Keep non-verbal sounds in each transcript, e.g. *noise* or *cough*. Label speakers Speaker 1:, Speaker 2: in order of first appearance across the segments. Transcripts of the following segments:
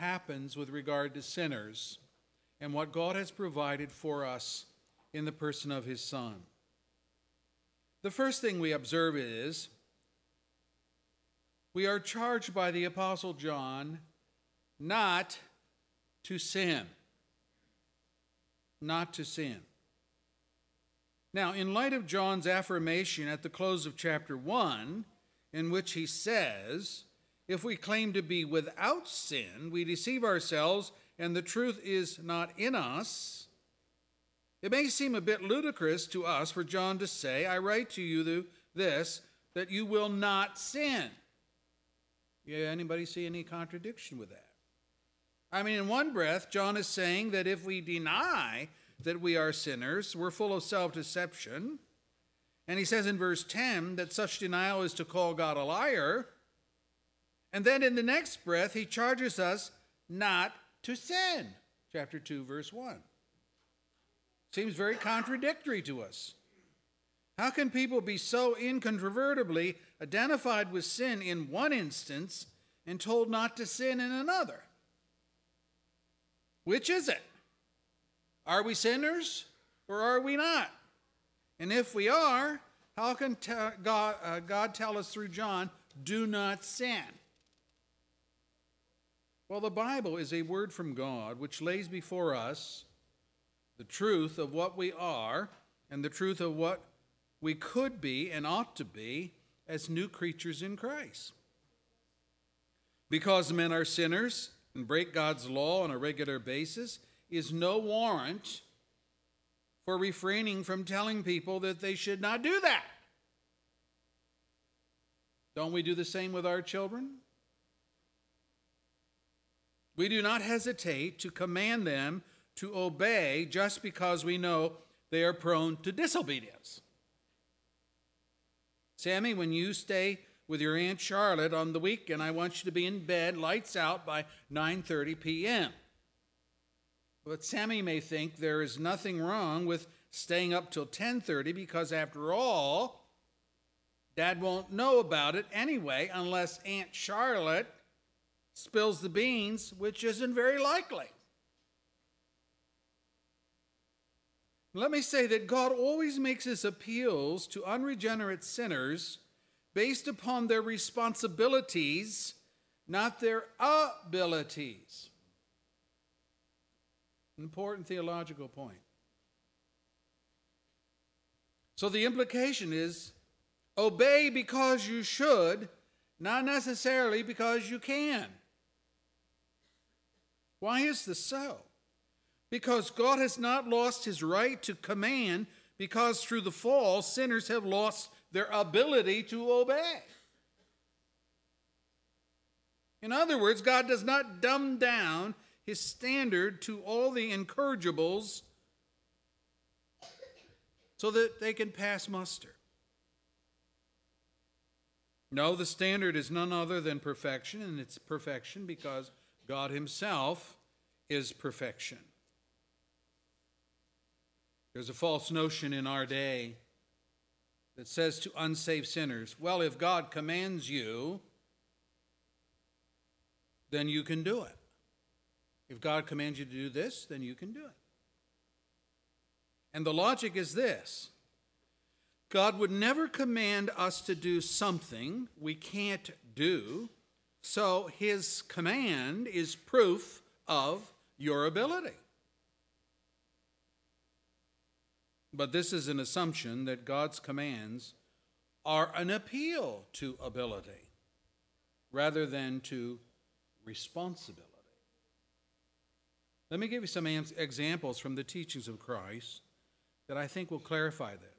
Speaker 1: happens with regard to sinners and what God has provided for us in the person of his Son. The first thing we observe is we are charged by the Apostle John not to sin. Not to sin. Now, in light of John's affirmation at the close of chapter 1, in which he says, If we claim to be without sin, we deceive ourselves and the truth is not in us. It may seem a bit ludicrous to us for John to say, I write to you this, that you will not sin. Yeah, anybody see any contradiction with that? I mean, in one breath, John is saying that if we deny that we are sinners, we're full of self deception. And he says in verse 10 that such denial is to call God a liar. And then in the next breath, he charges us not to sin. Chapter 2, verse 1. Seems very contradictory to us. How can people be so incontrovertibly identified with sin in one instance and told not to sin in another? Which is it? Are we sinners or are we not? And if we are, how can God, uh, God tell us through John, do not sin? Well, the Bible is a word from God which lays before us the truth of what we are and the truth of what we could be and ought to be as new creatures in Christ. Because men are sinners and break God's law on a regular basis is no warrant for refraining from telling people that they should not do that. Don't we do the same with our children? We do not hesitate to command them to obey just because we know they are prone to disobedience. Sammy, when you stay with your aunt Charlotte on the weekend, I want you to be in bed, lights out by 9:30 p.m. But Sammy may think there is nothing wrong with staying up till 10:30 because after all, Dad won't know about it anyway unless Aunt Charlotte spills the beans, which isn't very likely. Let me say that God always makes his appeals to unregenerate sinners based upon their responsibilities, not their abilities. Important theological point. So the implication is obey because you should, not necessarily because you can. Why is this so? Because God has not lost his right to command, because through the fall, sinners have lost their ability to obey. In other words, God does not dumb down his standard to all the incorrigibles so that they can pass muster. No, the standard is none other than perfection, and it's perfection because God Himself is perfection. There's a false notion in our day that says to unsaved sinners, well, if God commands you, then you can do it. If God commands you to do this, then you can do it. And the logic is this God would never command us to do something we can't do so his command is proof of your ability. But this is an assumption that God's commands are an appeal to ability rather than to responsibility. Let me give you some examples from the teachings of Christ that I think will clarify this.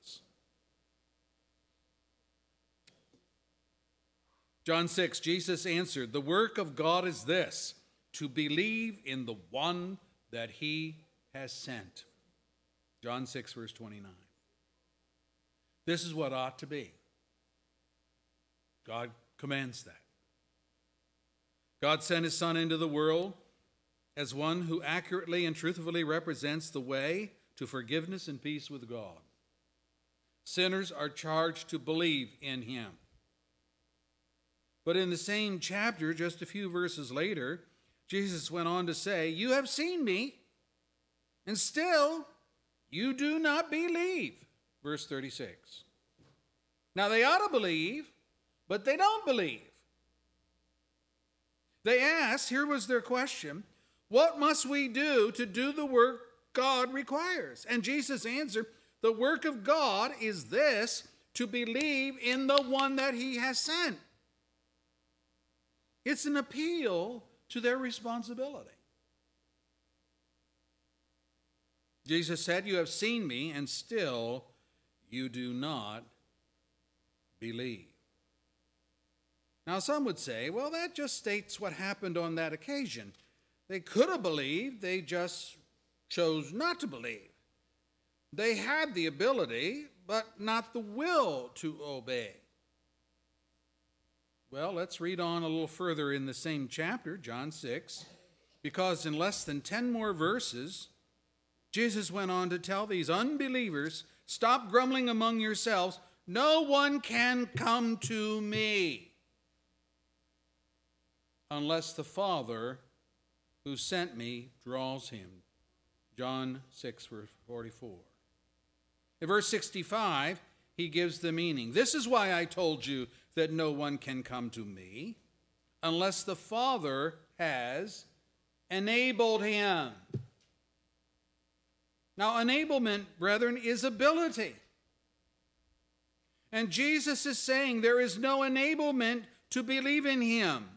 Speaker 1: John 6, Jesus answered, The work of God is this, to believe in the one that he has sent. John 6, verse 29. This is what ought to be. God commands that. God sent his Son into the world as one who accurately and truthfully represents the way to forgiveness and peace with God. Sinners are charged to believe in him. But in the same chapter, just a few verses later, Jesus went on to say, You have seen me, and still you do not believe. Verse 36. Now they ought to believe, but they don't believe. They asked, here was their question, What must we do to do the work God requires? And Jesus answered, The work of God is this to believe in the one that he has sent. It's an appeal to their responsibility. Jesus said, You have seen me, and still you do not believe. Now, some would say, well, that just states what happened on that occasion. They could have believed, they just chose not to believe. They had the ability, but not the will to obey. Well, let's read on a little further in the same chapter, John 6, because in less than 10 more verses, Jesus went on to tell these unbelievers stop grumbling among yourselves. No one can come to me unless the Father who sent me draws him. John 6, verse 44. In verse 65, he gives the meaning. This is why I told you that no one can come to me unless the Father has enabled him. Now, enablement, brethren, is ability. And Jesus is saying there is no enablement to believe in him.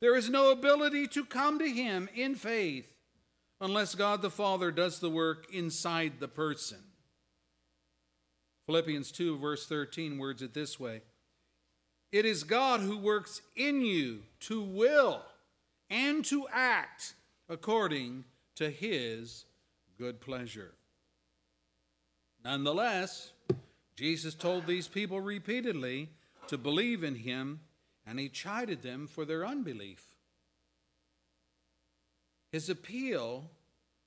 Speaker 1: There is no ability to come to him in faith unless God the Father does the work inside the person. Philippians 2, verse 13, words it this way It is God who works in you to will and to act according to his good pleasure. Nonetheless, Jesus told these people repeatedly to believe in him, and he chided them for their unbelief. His appeal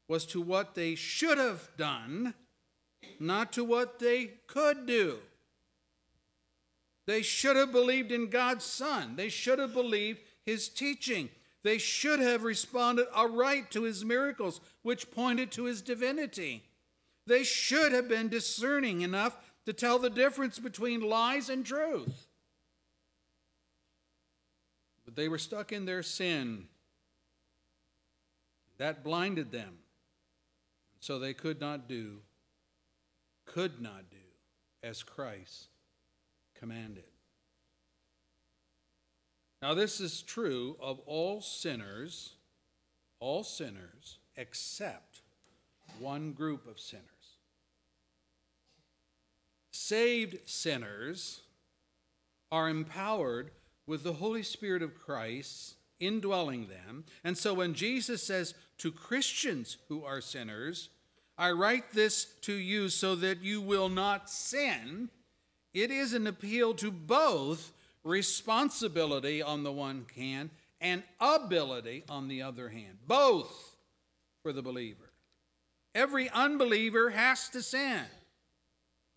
Speaker 1: was to what they should have done, not to what they could do. They should have believed in God's Son. They should have believed his teaching. They should have responded aright to his miracles, which pointed to his divinity. They should have been discerning enough to tell the difference between lies and truth. But they were stuck in their sin. That blinded them. So they could not do, could not do as Christ commanded. Now, this is true of all sinners, all sinners, except one group of sinners. Saved sinners are empowered with the Holy Spirit of Christ indwelling them. And so when Jesus says to Christians who are sinners, I write this to you so that you will not sin, it is an appeal to both responsibility on the one hand and ability on the other hand, both for the believer. Every unbeliever has to sin.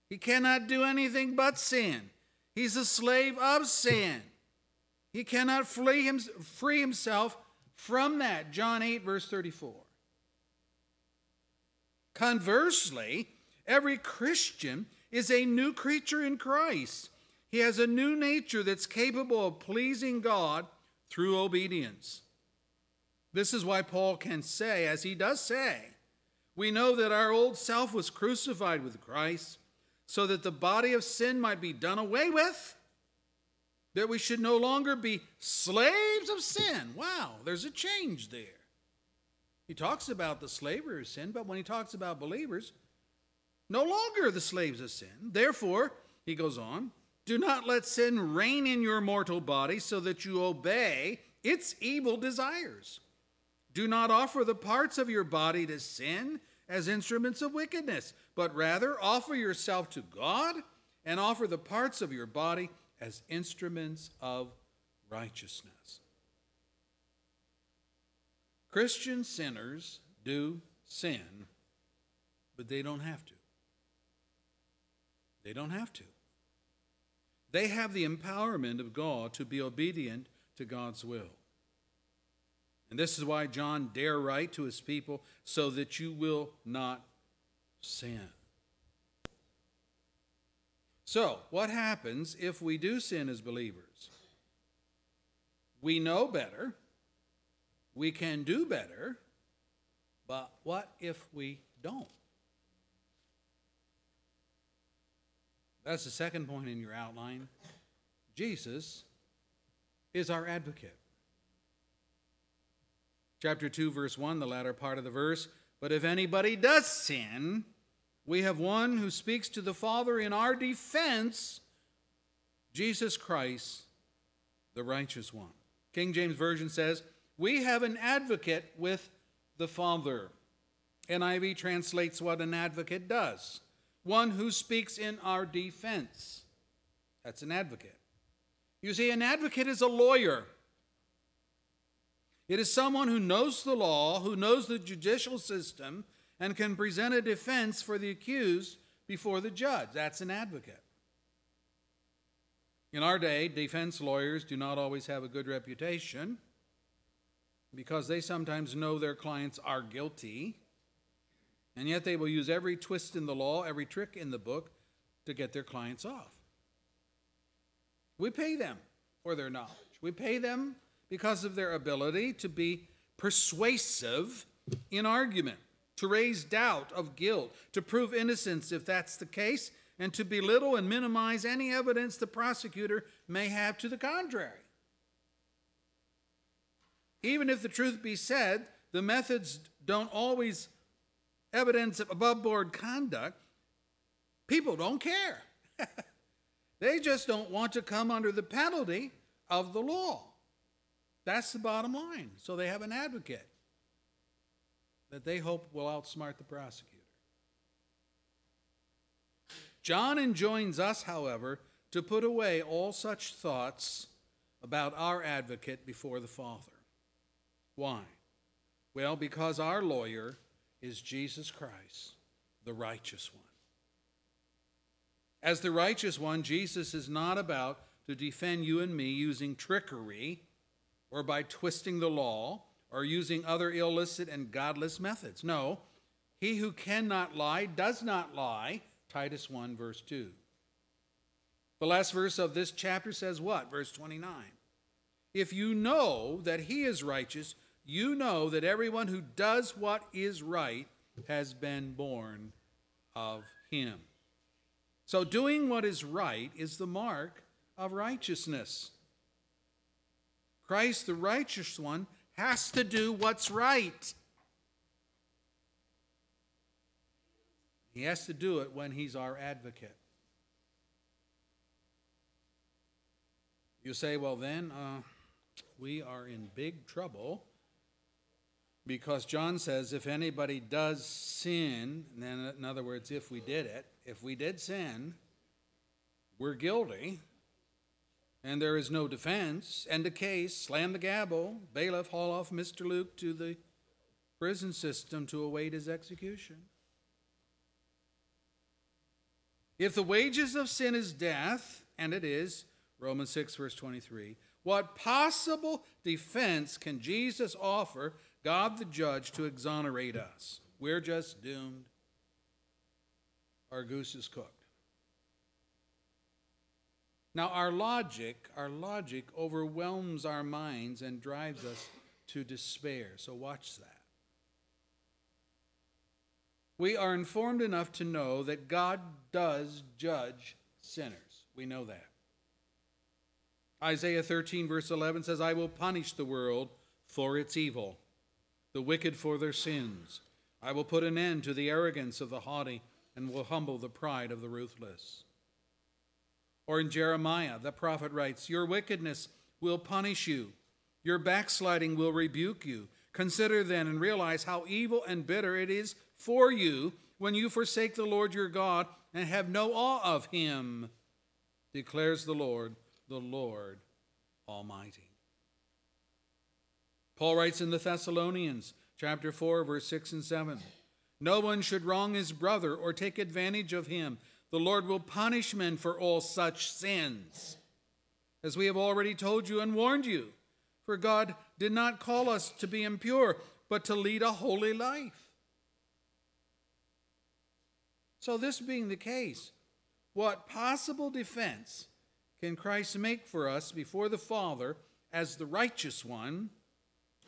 Speaker 1: He cannot do anything but sin. He's a slave of sin. He cannot flee him, free himself from that. John 8, verse 34. Conversely, every Christian is a new creature in Christ. He has a new nature that's capable of pleasing God through obedience. This is why Paul can say, as he does say, we know that our old self was crucified with Christ so that the body of sin might be done away with, that we should no longer be slaves of sin. Wow, there's a change there. He talks about the slavery of sin, but when he talks about believers, no longer the slaves of sin. Therefore, he goes on, do not let sin reign in your mortal body so that you obey its evil desires. Do not offer the parts of your body to sin as instruments of wickedness, but rather offer yourself to God and offer the parts of your body as instruments of righteousness. Christian sinners do sin, but they don't have to. They don't have to. They have the empowerment of God to be obedient to God's will. And this is why John dare write to his people so that you will not sin. So, what happens if we do sin as believers? We know better, we can do better, but what if we don't? That's the second point in your outline. Jesus is our advocate. Chapter 2, verse 1, the latter part of the verse. But if anybody does sin, we have one who speaks to the Father in our defense, Jesus Christ, the righteous one. King James Version says, We have an advocate with the Father. NIV translates what an advocate does one who speaks in our defense. That's an advocate. You see, an advocate is a lawyer. It is someone who knows the law, who knows the judicial system, and can present a defense for the accused before the judge. That's an advocate. In our day, defense lawyers do not always have a good reputation because they sometimes know their clients are guilty and yet they will use every twist in the law, every trick in the book to get their clients off. We pay them for their knowledge. We pay them because of their ability to be persuasive in argument, to raise doubt of guilt, to prove innocence if that's the case, and to belittle and minimize any evidence the prosecutor may have to the contrary. Even if the truth be said, the methods don't always evidence of above board conduct, people don't care. *laughs* they just don't want to come under the penalty of the law. That's the bottom line. So they have an advocate that they hope will outsmart the prosecutor. John enjoins us, however, to put away all such thoughts about our advocate before the Father. Why? Well, because our lawyer is Jesus Christ, the righteous one. As the righteous one, Jesus is not about to defend you and me using trickery or by twisting the law or using other illicit and godless methods. No, he who cannot lie does not lie. Titus 1, verse 2. The last verse of this chapter says what? Verse 29. If you know that he is righteous, you know that everyone who does what is right has been born of him. So, doing what is right is the mark of righteousness. Christ, the righteous one, has to do what's right. He has to do it when he's our advocate. You say, well, then uh, we are in big trouble because John says if anybody does sin, then in other words, if we did it, if we did sin, we're guilty, and there is no defense, end the case, slam the gavel, bailiff, haul off Mr. Luke to the prison system to await his execution. If the wages of sin is death, and it is, Romans 6, verse 23, what possible defense can Jesus offer God the judge to exonerate us. We're just doomed. Our goose is cooked. Now, our logic, our logic overwhelms our minds and drives us to despair. So, watch that. We are informed enough to know that God does judge sinners. We know that. Isaiah 13, verse 11 says, I will punish the world for its evil the wicked for their sins. I will put an end to the arrogance of the haughty and will humble the pride of the ruthless. Or in Jeremiah, the prophet writes, Your wickedness will punish you, your backsliding will rebuke you. Consider then and realize how evil and bitter it is for you when you forsake the Lord your God and have no awe of him, declares the Lord, the Lord Almighty. Paul writes in the Thessalonians, chapter 4, verse 6 and 7 No one should wrong his brother or take advantage of him. The Lord will punish men for all such sins. As we have already told you and warned you, For God did not call us to be impure, but to lead a holy life. So, this being the case, what possible defense can Christ make for us before the Father as the righteous one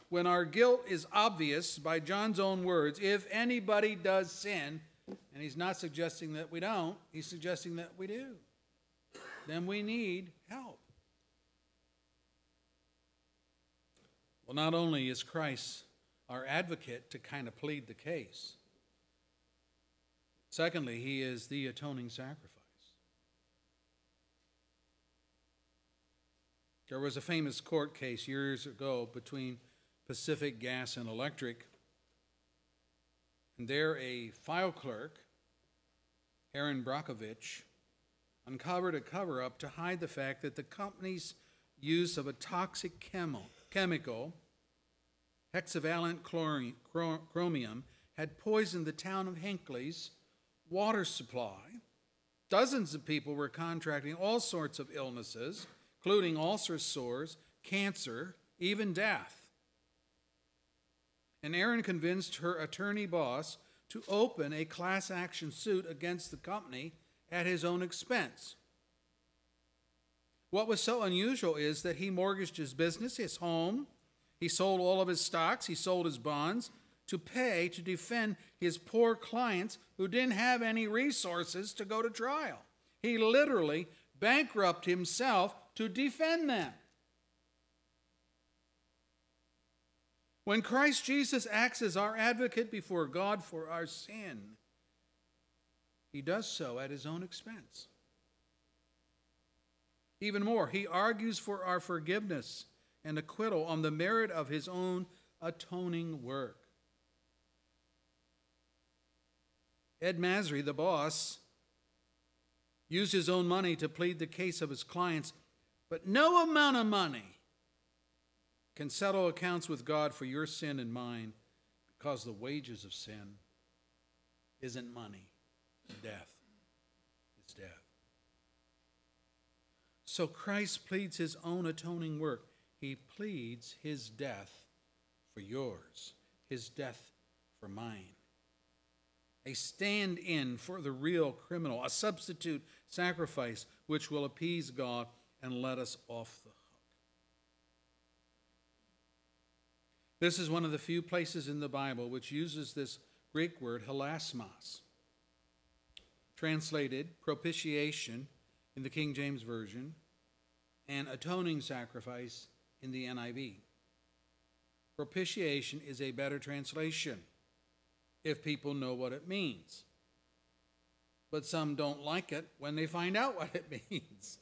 Speaker 1: when our guilt is obvious by John's own words? If anybody does sin, and he's not suggesting that we don't, he's suggesting that we do, then we need help. Well, not only is Christ our advocate to kind of plead the case, Secondly, he is the atoning sacrifice. There was a famous court case years ago between Pacific Gas and Electric. And there, a file clerk, Erin Brockovich, uncovered a cover up to hide the fact that the company's use of a toxic chemo, chemical, hexavalent chlorine, chromium, had poisoned the town of Hinckley's water supply. Dozens of people were contracting all sorts of illnesses, including ulcer sores, cancer, even death. And Erin convinced her attorney boss to open a class action suit against the company at his own expense. What was so unusual is that he mortgaged his business, his home, he sold all of his stocks, he sold his bonds, to pay to defend his poor clients who didn't have any resources to go to trial. He literally bankrupted himself to defend them. When Christ Jesus acts as our advocate before God for our sin, he does so at his own expense. Even more, he argues for our forgiveness and acquittal on the merit of his own atoning work. Ed Masry, the boss, used his own money to plead the case of his clients, but no amount of money can settle accounts with God for your sin and mine because the wages of sin isn't money, it's death. It's death. So Christ pleads his own atoning work. He pleads his death for yours, his death for mine a stand in for the real criminal, a substitute sacrifice which will appease God and let us off the hook. This is one of the few places in the Bible which uses this Greek word hilasmos, translated propitiation in the King James Version and atoning sacrifice in the NIV. Propitiation is a better translation if people know what it means. But some don't like it when they find out *laughs* what it means.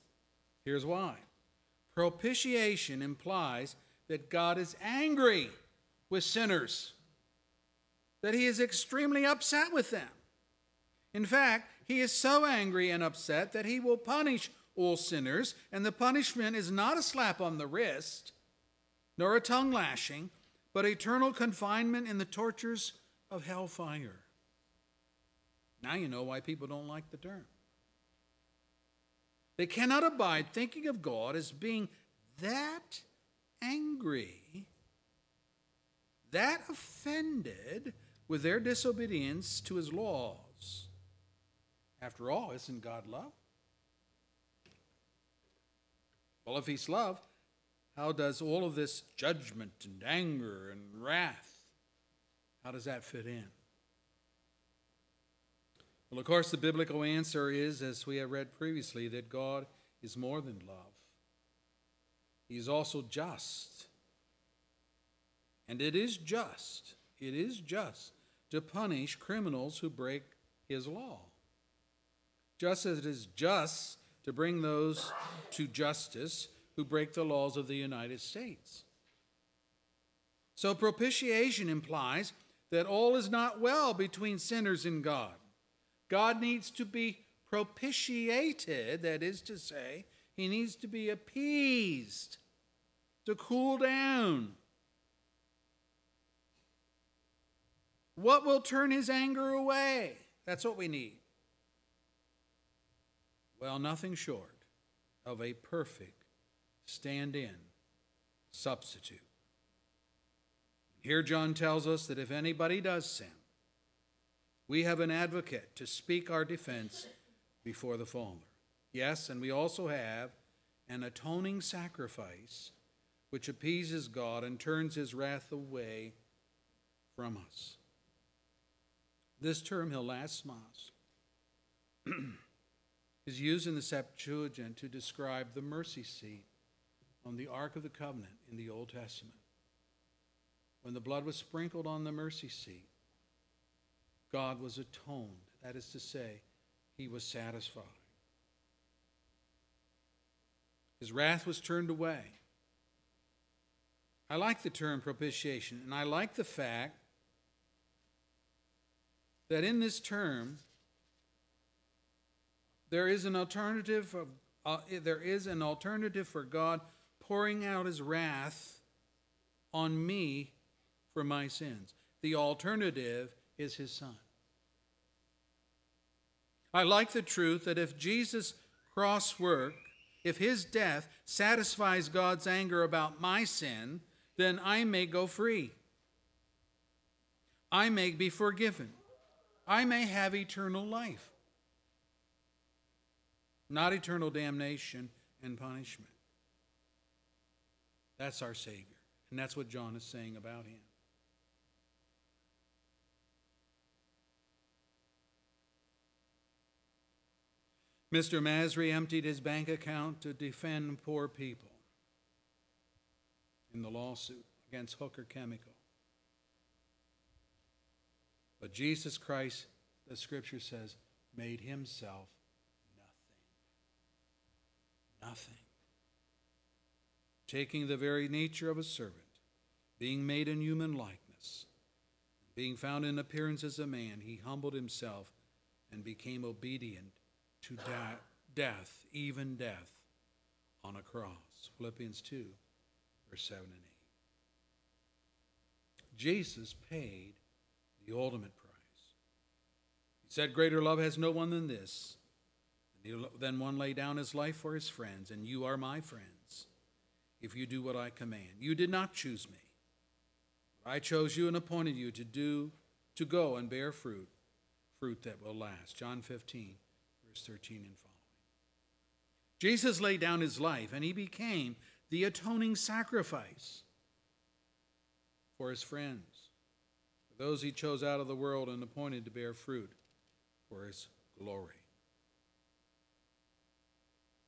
Speaker 1: Here's why propitiation implies that God is angry with sinners, that he is extremely upset with them. In fact, he is so angry and upset that he will punish all sinners, and the punishment is not a slap on the wrist, nor a tongue lashing, but eternal confinement in the tortures of hellfire. Now you know why people don't like the term. They cannot abide thinking of God as being that angry, that offended with their disobedience to his laws. After all, isn't God love? Well, if he's love, how does all of this judgment and anger and wrath how does that fit in? Well, of course, the biblical answer is, as we have read previously, that God is more than love. He is also just. And it is just, it is just to punish criminals who break his law. Just as it is just to bring those to justice who break the laws of the United States. So propitiation implies that all is not well between sinners and God. God needs to be propitiated, that is to say, he needs to be appeased, to cool down. What will turn his anger away? That's what we need. Well, nothing short of a perfect stand in substitute. Here, John tells us that if anybody does sin, we have an advocate to speak our defense before the Father. Yes, and we also have an atoning sacrifice which appeases God and turns his wrath away from us. This term, hilasmos, *clears throat* is used in the Septuagint to describe the mercy seat on the Ark of the Covenant in the Old Testament. When the blood was sprinkled on the mercy seat, God was atoned. That is to say, he was satisfied. His wrath was turned away. I like the term propitiation, and I like the fact that in this term, there is an alternative of, uh, there is an alternative for God pouring out his wrath on me for my sins. The alternative is his son. I like the truth that if Jesus' cross work, if his death satisfies God's anger about my sin, then I may go free. I may be forgiven. I may have eternal life, not eternal damnation and punishment. That's our Savior. And that's what John is saying about him. Mr. Masry emptied his bank account to defend poor people in the lawsuit against Hooker Chemical. But Jesus Christ, the scripture says, made himself nothing. Nothing. Taking the very nature of a servant, being made in human likeness, being found in appearance as a man, he humbled himself and became obedient to death, even death on a cross. Philippians 2, verse 7 and 8. Jesus paid the ultimate price. He said, Greater love has no one than this, than one lay down his life for his friends, and you are my friends if you do what I command. You did not choose me. I chose you and appointed you to do to go and bear fruit, fruit that will last. John 15, verse 13 and following. Jesus laid down his life and he became the atoning sacrifice for his friends, for those he chose out of the world and appointed to bear fruit for his glory.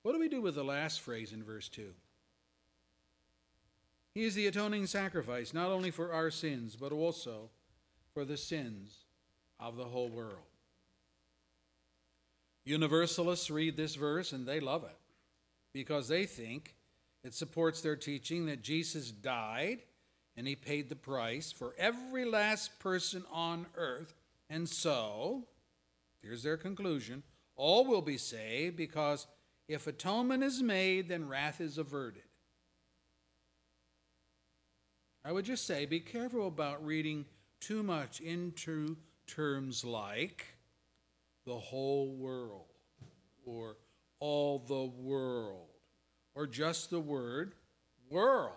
Speaker 1: What do we do with the last phrase in verse 2? He is the atoning sacrifice, not only for our sins, but also for the sins of the whole world. Universalists read this verse and they love it because they think it supports their teaching that Jesus died and he paid the price for every last person on earth. And so, here's their conclusion all will be saved because if atonement is made, then wrath is averted. I would just say be careful about reading too much into terms like the whole world, or all the world, or just the word world.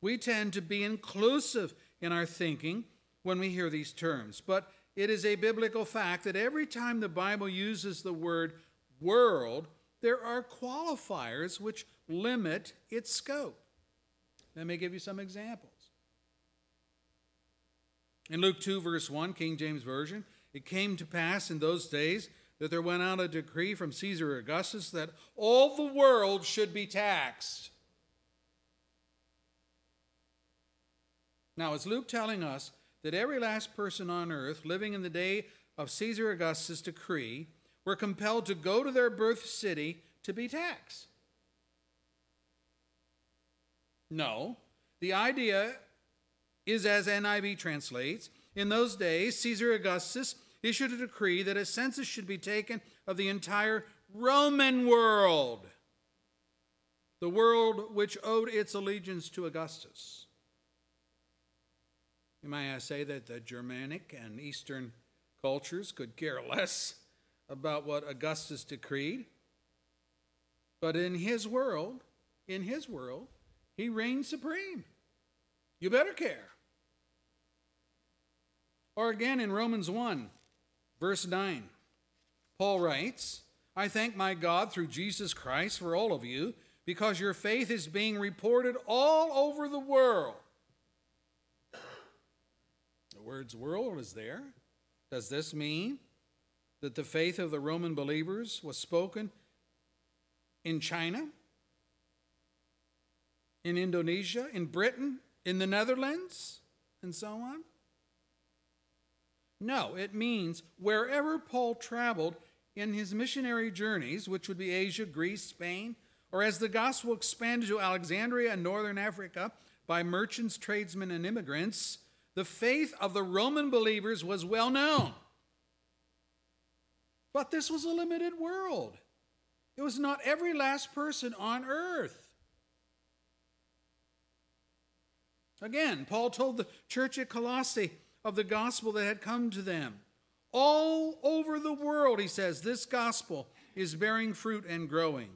Speaker 1: We tend to be inclusive in our thinking when we hear these terms, but it is a biblical fact that every time the Bible uses the word world, there are qualifiers which limit its scope. Let me give you some examples. In Luke 2, verse 1, King James Version, it came to pass in those days that there went out a decree from Caesar Augustus that all the world should be taxed. Now, is Luke telling us that every last person on earth living in the day of Caesar Augustus' decree were compelled to go to their birth city to be taxed? No. The idea is as NIV translates in those days, Caesar Augustus issued a decree that a census should be taken of the entire Roman world, the world which owed its allegiance to Augustus. You might say that the Germanic and Eastern cultures could care less about what Augustus decreed. But in his world, in his world, He reigns supreme. You better care. Or again in Romans 1, verse 9, Paul writes, I thank my God through Jesus Christ for all of you, because your faith is being reported all over the world. The words world is there. Does this mean that the faith of the Roman believers was spoken in China, in Indonesia, in Britain, in the Netherlands, and so on? No, it means wherever Paul traveled in his missionary journeys, which would be Asia, Greece, Spain, or as the gospel expanded to Alexandria and northern Africa by merchants, tradesmen, and immigrants, the faith of the Roman believers was well known. But this was a limited world. It was not every last person on earth. Again, Paul told the church at Colossae of the gospel that had come to them. All over the world, he says, this gospel is bearing fruit and growing,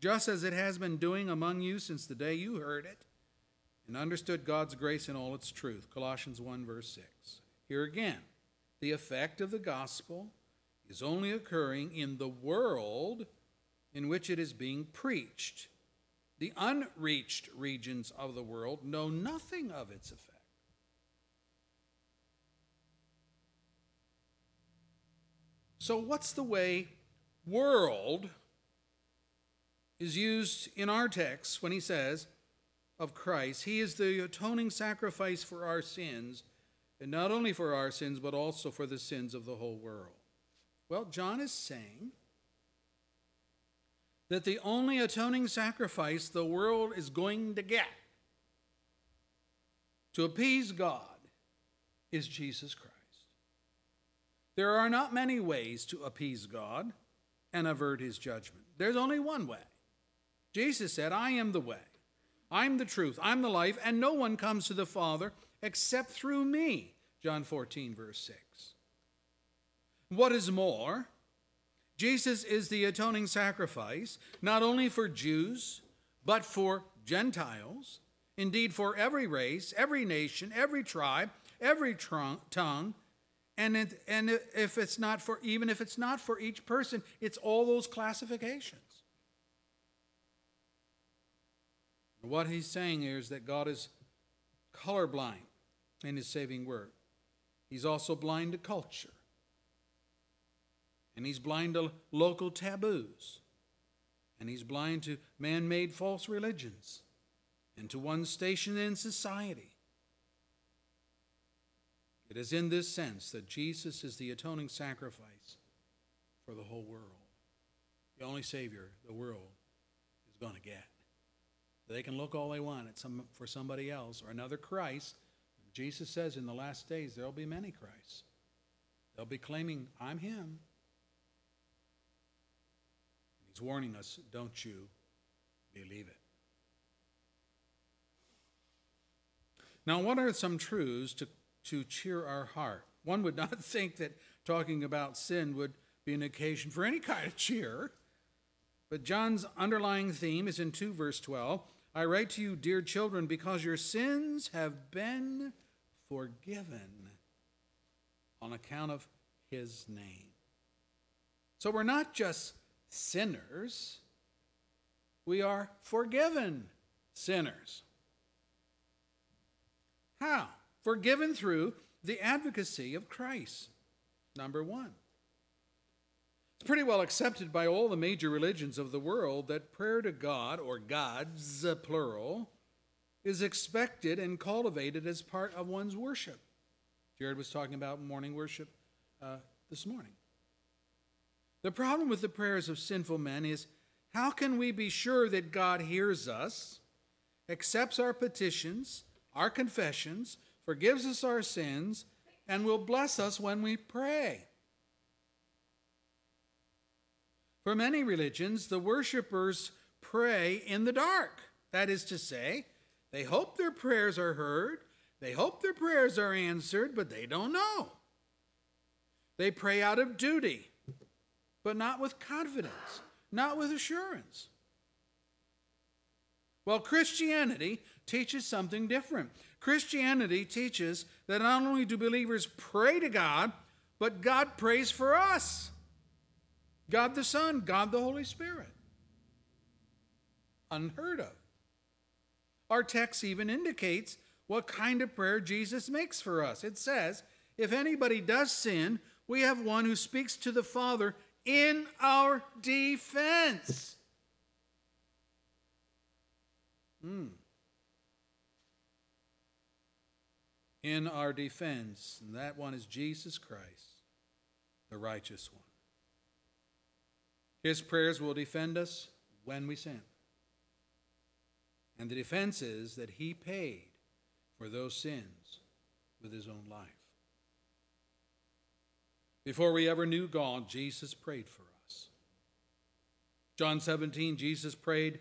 Speaker 1: just as it has been doing among you since the day you heard it and understood God's grace in all its truth. Colossians 1, verse 6. Here again, the effect of the gospel is only occurring in the world in which it is being preached. The unreached regions of the world know nothing of its effect. So, what's the way world is used in our text when he says of Christ, He is the atoning sacrifice for our sins, and not only for our sins, but also for the sins of the whole world? Well, John is saying that the only atoning sacrifice the world is going to get to appease God is Jesus Christ. There are not many ways to appease God and avert his judgment. There's only one way. Jesus said, I am the way, I'm the truth, I'm the life, and no one comes to the Father except through me. John 14, verse 6. What is more, Jesus is the atoning sacrifice, not only for Jews, but for Gentiles, indeed for every race, every nation, every tribe, every tongue, and, it, and if it's not for, even if it's not for each person, it's all those classifications. What he's saying here is that God is colorblind in his saving work. He's also blind to culture. And he's blind to local taboos. And he's blind to man made false religions and to one's station in society. It is in this sense that Jesus is the atoning sacrifice for the whole world. The only Savior the world is going to get. They can look all they want at some, for somebody else or another Christ. Jesus says in the last days there will be many Christs. They'll be claiming, I'm Him. He's warning us, don't you believe it. Now, what are some truths to to cheer our heart. One would not *laughs* think that talking about sin would be an occasion for any kind of cheer. But John's underlying theme is in 2 verse 12. I write to you, dear children, because your sins have been forgiven on account of his name. So we're not just sinners, we are forgiven sinners. How? Forgiven through the advocacy of Christ. Number one. It's pretty well accepted by all the major religions of the world that prayer to God, or gods, plural, is expected and cultivated as part of one's worship. Jared was talking about morning worship uh, this morning. The problem with the prayers of sinful men is how can we be sure that God hears us, accepts our petitions, our confessions, forgives us our sins, and will bless us when we pray. For many religions, the worshippers pray in the dark. That is to say, they hope their prayers are heard, they hope their prayers are answered, but they don't know. They pray out of duty, but not with confidence, not with assurance. Well, Christianity teaches something different. Christianity teaches that not only do believers pray to God, but God prays for us. God the Son, God the Holy Spirit. Unheard of. Our text even indicates what kind of prayer Jesus makes for us. It says, If anybody does sin, we have one who speaks to the Father in our defense. Hmm. In our defense, and that one is Jesus Christ, the righteous one. His prayers will defend us when we sin. And the defense is that he paid for those sins with his own life. Before we ever knew God, Jesus prayed for us. John 17, Jesus prayed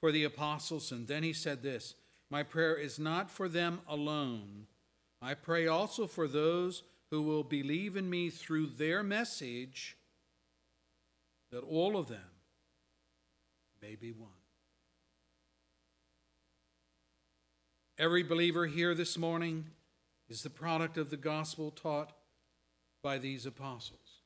Speaker 1: for the apostles, and then he said this My prayer is not for them alone. I pray also for those who will believe in me through their message, that all of them may be one. Every believer here this morning is the product of the gospel taught by these apostles.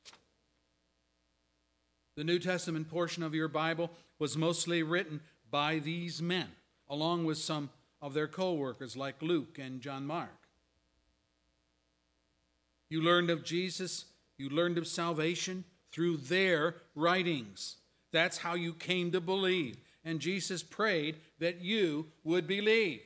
Speaker 1: The New Testament portion of your Bible was mostly written by these men, along with some of their co workers like Luke and John Mark. You learned of Jesus, you learned of salvation through their writings. That's how you came to believe. And Jesus prayed that you would believe.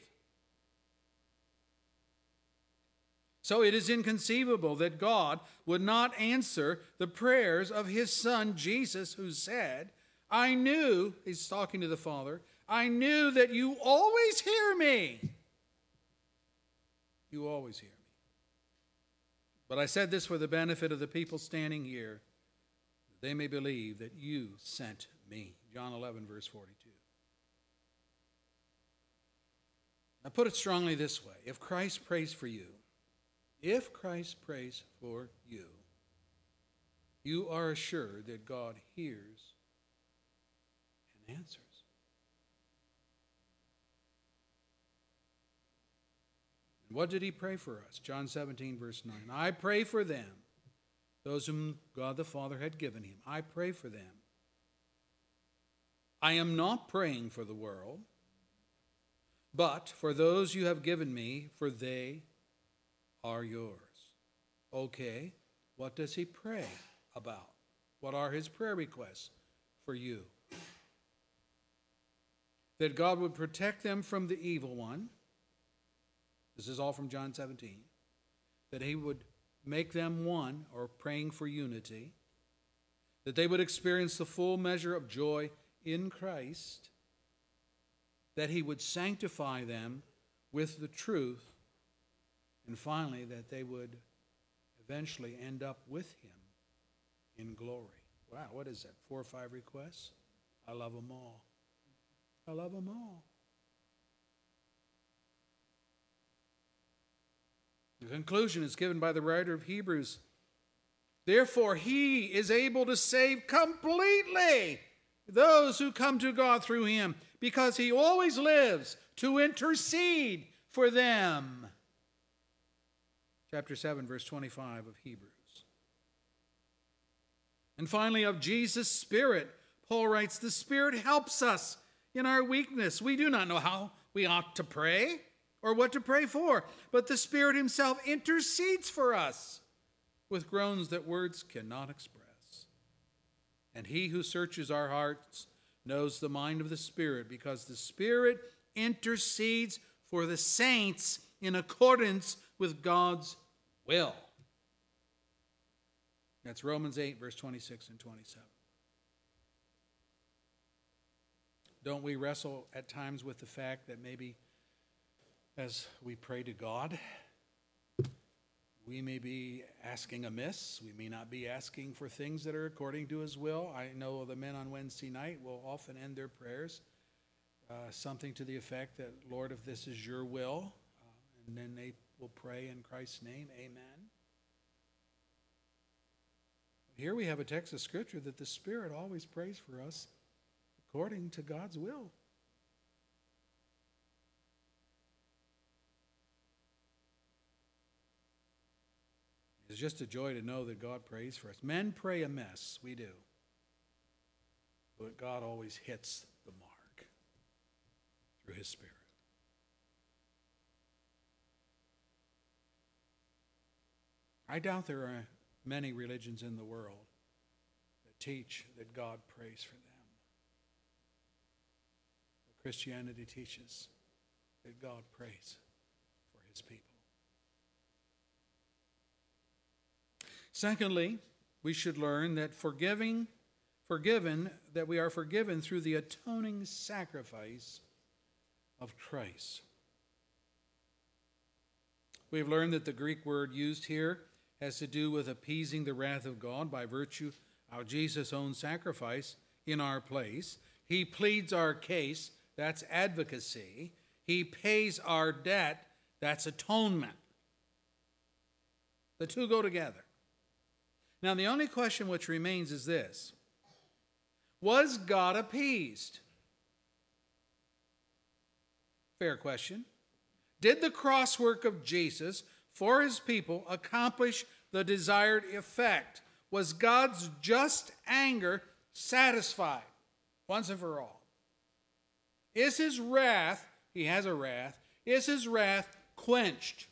Speaker 1: So it is inconceivable that God would not answer the prayers of his son Jesus, who said, I knew, he's talking to the Father, I knew that you always hear me. You always hear me. But I said this for the benefit of the people standing here, that they may believe that you sent me. John 11, verse 42. Now, put it strongly this way if Christ prays for you, if Christ prays for you, you are assured that God hears and answers. And what did he pray for us? John 17, verse 9. I pray for them, those whom God the Father had given him. I pray for them. I am not praying for the world, but for those you have given me, for they are yours. Okay, what does he pray about? What are his prayer requests for you? That God would protect them from the evil one. This is all from John 17. That he would make them one, or praying for unity. That they would experience the full measure of joy in Christ. That he would sanctify them with the truth and finally, that they would eventually end up with him in glory. Wow, what is that? Four or five requests? I love them all. I love them all. Conclusion is given by the writer of Hebrews. Therefore, he is able to save completely those who come to God through him, because he always lives to intercede for them chapter 7, verse 25 of Hebrews. And finally, of Jesus' Spirit, Paul writes, The Spirit helps us in our weakness. We do not know how we ought to pray or what to pray for, but the Spirit Himself intercedes for us with groans that words cannot express. And He who searches our hearts knows the mind of the Spirit, because the Spirit intercedes for the saints in accordance with God's will. That's Romans 8, verse 26 and 27. Don't we wrestle at times with the fact that maybe as we pray to God, we may be asking amiss. We may not be asking for things that are according to His will. I know the men on Wednesday night will often end their prayers uh, something to the effect that, Lord, if this is your will, uh, and then they will pray in Christ's name. Amen. Here we have a text of Scripture that the Spirit always prays for us according to God's will. It's just a joy to know that God prays for us. Men pray amiss, we do. But God always hits the mark through His Spirit. I doubt there are many religions in the world that teach that God prays for them. But Christianity teaches that God prays for his people. Secondly, we should learn that forgiving forgiven that we are forgiven through the atoning sacrifice of Christ. We've learned that the Greek word used here has to do with appeasing the wrath of God by virtue of Jesus' own sacrifice in our place. He pleads our case, that's advocacy. He pays our debt, that's atonement. The two go together. Now, the only question which remains is this Was God appeased? Fair question. Did the cross work of Jesus for his people accomplish the desired effect? Was God's just anger satisfied once and for all? Is his wrath, he has a wrath, is his wrath quenched?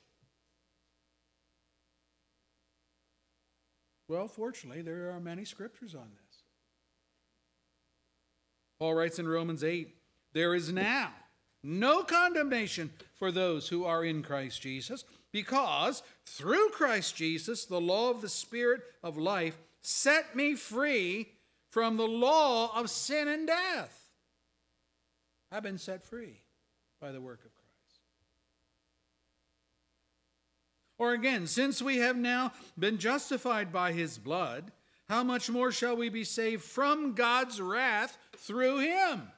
Speaker 1: Well, fortunately, there are many scriptures on this. Paul writes in Romans 8 there is now no condemnation for those who are in Christ Jesus because through Christ Jesus, the law of the Spirit of life set me free from the law of sin and death. I've been set free by the work of Christ. Or again, since we have now been justified by his blood, how much more shall we be saved from God's wrath through him?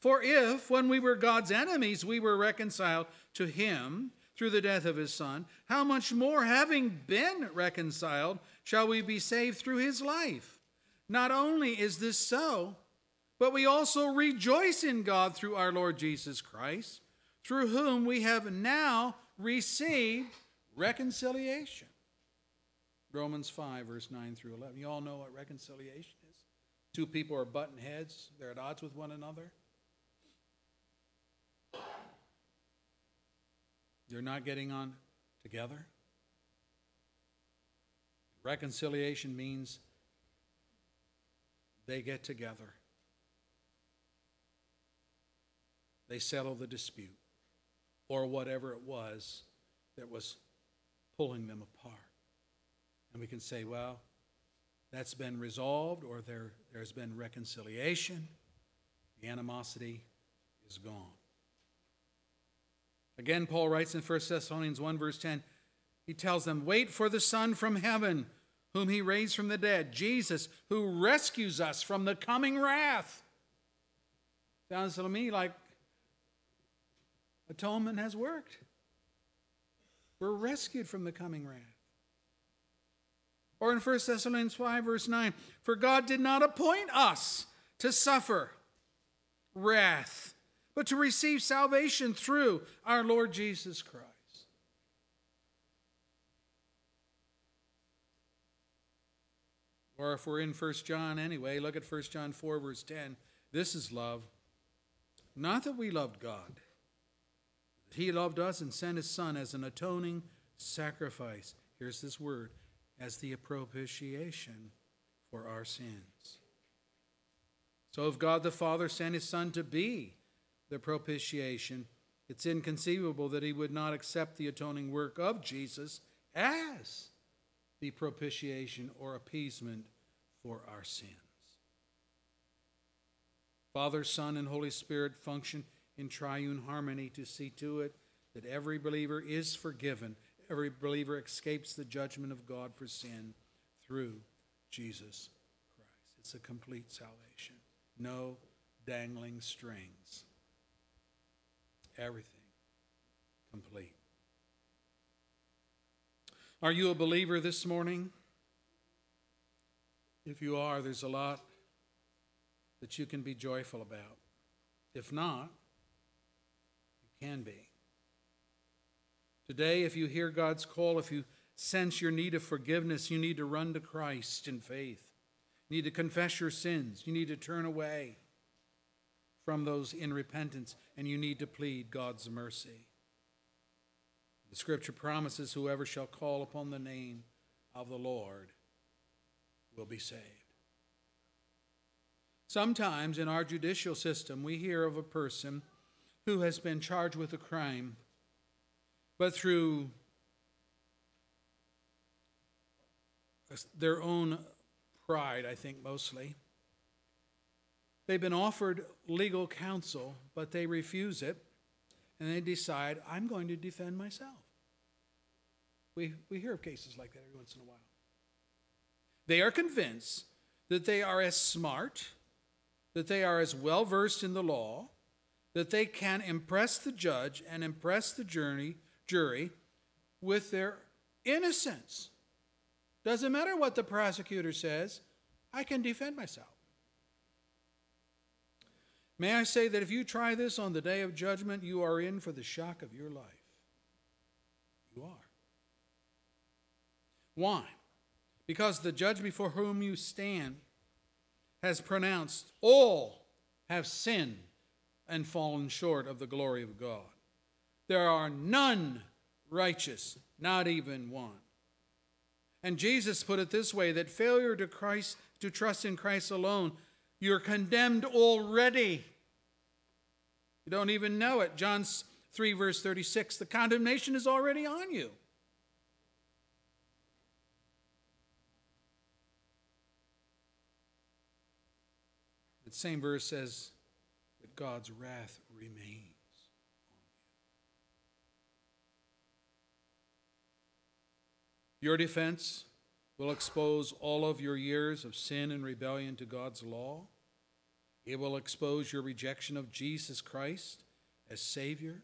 Speaker 1: For if, when we were God's enemies, we were reconciled to him through the death of his Son, how much more, having been reconciled, shall we be saved through his life? Not only is this so, but we also rejoice in God through our Lord Jesus Christ, through whom we have now received reconciliation. Romans 5, verse 9 through 11. You all know what reconciliation is. Two people are butting heads, they're at odds with one another. They're not getting on together. Reconciliation means they get together, they settle the dispute, or whatever it was that was pulling them apart. And we can say, well, that's been resolved, or there, there's been reconciliation. The animosity is gone. Again, Paul writes in 1 Thessalonians 1, verse 10, he tells them, Wait for the Son from heaven, whom he raised from the dead, Jesus, who rescues us from the coming wrath. Sounds to me like atonement has worked. We're rescued from the coming wrath. Or in 1 Thessalonians 5, verse 9, for God did not appoint us to suffer wrath but to receive salvation through our Lord Jesus Christ. Or if we're in 1 John anyway, look at 1 John 4, verse 10. This is love. Not that we loved God, He loved us and sent His Son as an atoning sacrifice. Here's this word as the propitiation for our sins. So if God the Father sent His Son to be the propitiation, it's inconceivable that he would not accept the atoning work of Jesus as the propitiation or appeasement for our sins. Father, Son, and Holy Spirit function in triune harmony to see to it that every believer is forgiven, every believer escapes the judgment of God for sin through Jesus Christ. It's a complete salvation, no dangling strings everything complete. Are you a believer this morning? If you are, there's a lot that you can be joyful about. If not, can be. Today, if you hear God's call, if you sense your need of forgiveness, you need to run to Christ in faith. You need to confess your sins. You need to turn away from those in repentance, and you need to plead God's mercy. The scripture promises whoever shall call upon the name of the Lord will be saved. Sometimes in our judicial system, we hear of a person who has been charged with a crime, but through their own pride, I think mostly, they've been offered legal counsel, but they refuse it, and they decide, I'm going to defend myself. We, we hear of cases like that every once in a while. They are convinced that they are as smart, that they are as well versed in the law, that they can impress the judge and impress the jury, jury with their innocence. Doesn't matter what the prosecutor says, I can defend myself. May I say that if you try this on the day of judgment, you are in for the shock of your life. You are. Why? Because the judge before whom you stand has pronounced all have sinned and fallen short of the glory of God. There are none righteous, not even one. And Jesus put it this way that failure to Christ to trust in Christ alone, you're condemned already. You don't even know it. John 3 verse 36, the condemnation is already on you. The same verse says God's wrath remains. Your defense will expose all of your years of sin and rebellion to God's law. It will expose your rejection of Jesus Christ as Savior,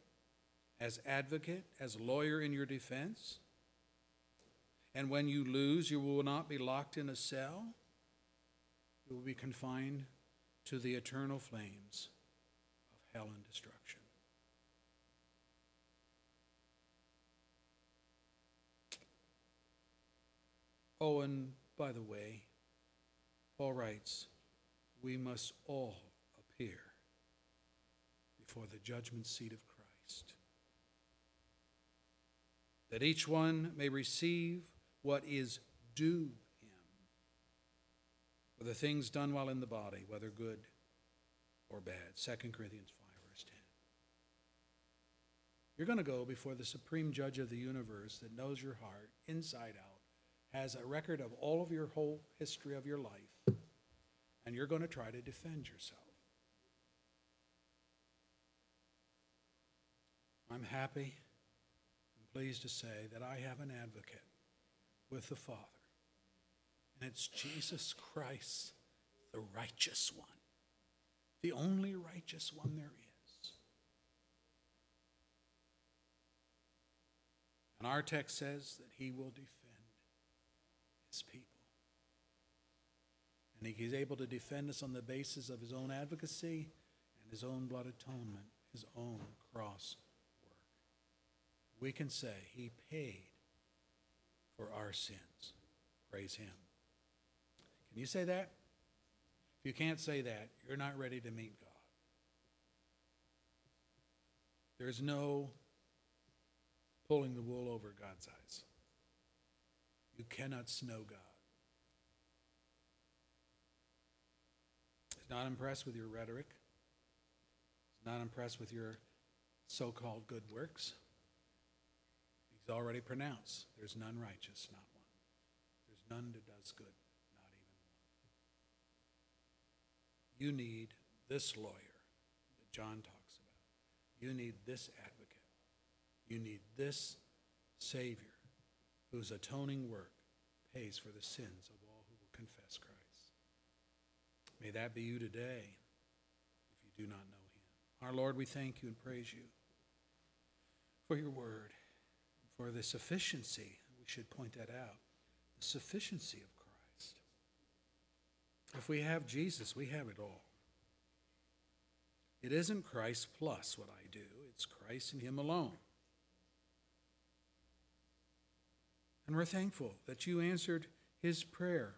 Speaker 1: as advocate, as lawyer in your defense. And when you lose, you will not be locked in a cell. You will be confined to the eternal flames hell and destruction. Oh, and by the way, Paul writes, we must all appear before the judgment seat of Christ, that each one may receive what is due him for the things done while in the body, whether good or bad. 2 Corinthians 5, verse 10. You're going to go before the supreme judge of the universe that knows your heart inside out, has a record of all of your whole history of your life, and you're going to try to defend yourself. I'm happy and pleased to say that I have an advocate with the Father and it's Jesus Christ, the righteous one, the only righteous one there is. And our text says that he will defend his people. And he's able to defend us on the basis of his own advocacy and his own blood atonement, his own cross work. We can say he paid for our sins. Praise him. Can you say that? If you can't say that, you're not ready to meet God. There's no pulling the wool over God's eyes. You cannot snow God. He's not impressed with your rhetoric. He's not impressed with your so called good works. He's already pronounced there's none righteous, not one. There's none that does good. Not even one. You need this lawyer that John talks about. You need this advocate. You need this Savior whose atoning work pays for the sins of all who will confess Christ. May that be you today if you do not know him. Our Lord, we thank you and praise you for your word, for the sufficiency, we should point that out, the sufficiency of Christ. if we have Jesus, we have it all. It isn't Christ plus what I do, it's Christ and Him alone. And we're thankful that you answered his prayer.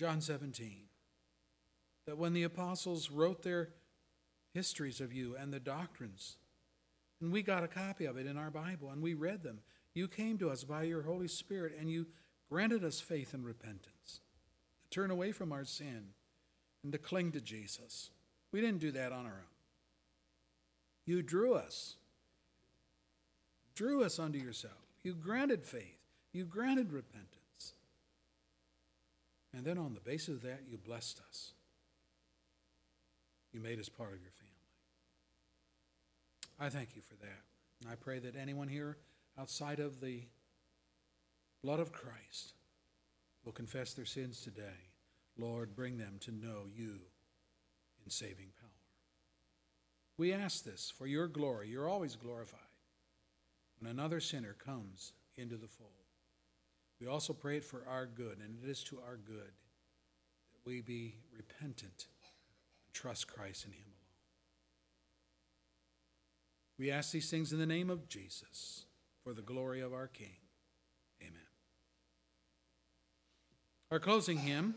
Speaker 1: John 17. That when the apostles wrote their histories of you and the doctrines, and we got a copy of it in our Bible and we read them, you came to us by your Holy Spirit and you granted us faith and repentance to turn away from our sin and to cling to Jesus. We didn't do that on our own. You drew us, drew us unto yourself. You granted faith. You granted repentance. And then on the basis of that, you blessed us. You made us part of your family. I thank you for that. And I pray that anyone here outside of the blood of Christ will confess their sins today. Lord, bring them to know you in saving power. We ask this for your glory. You're always glorified when another sinner comes into the fold. We also pray it for our good, and it is to our good that we be repentant and trust Christ in Him alone. We ask these things in the name of Jesus for the glory of our King. Amen. Our closing hymn,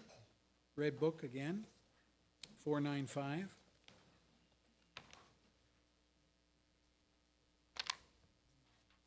Speaker 1: Red Book again, 495.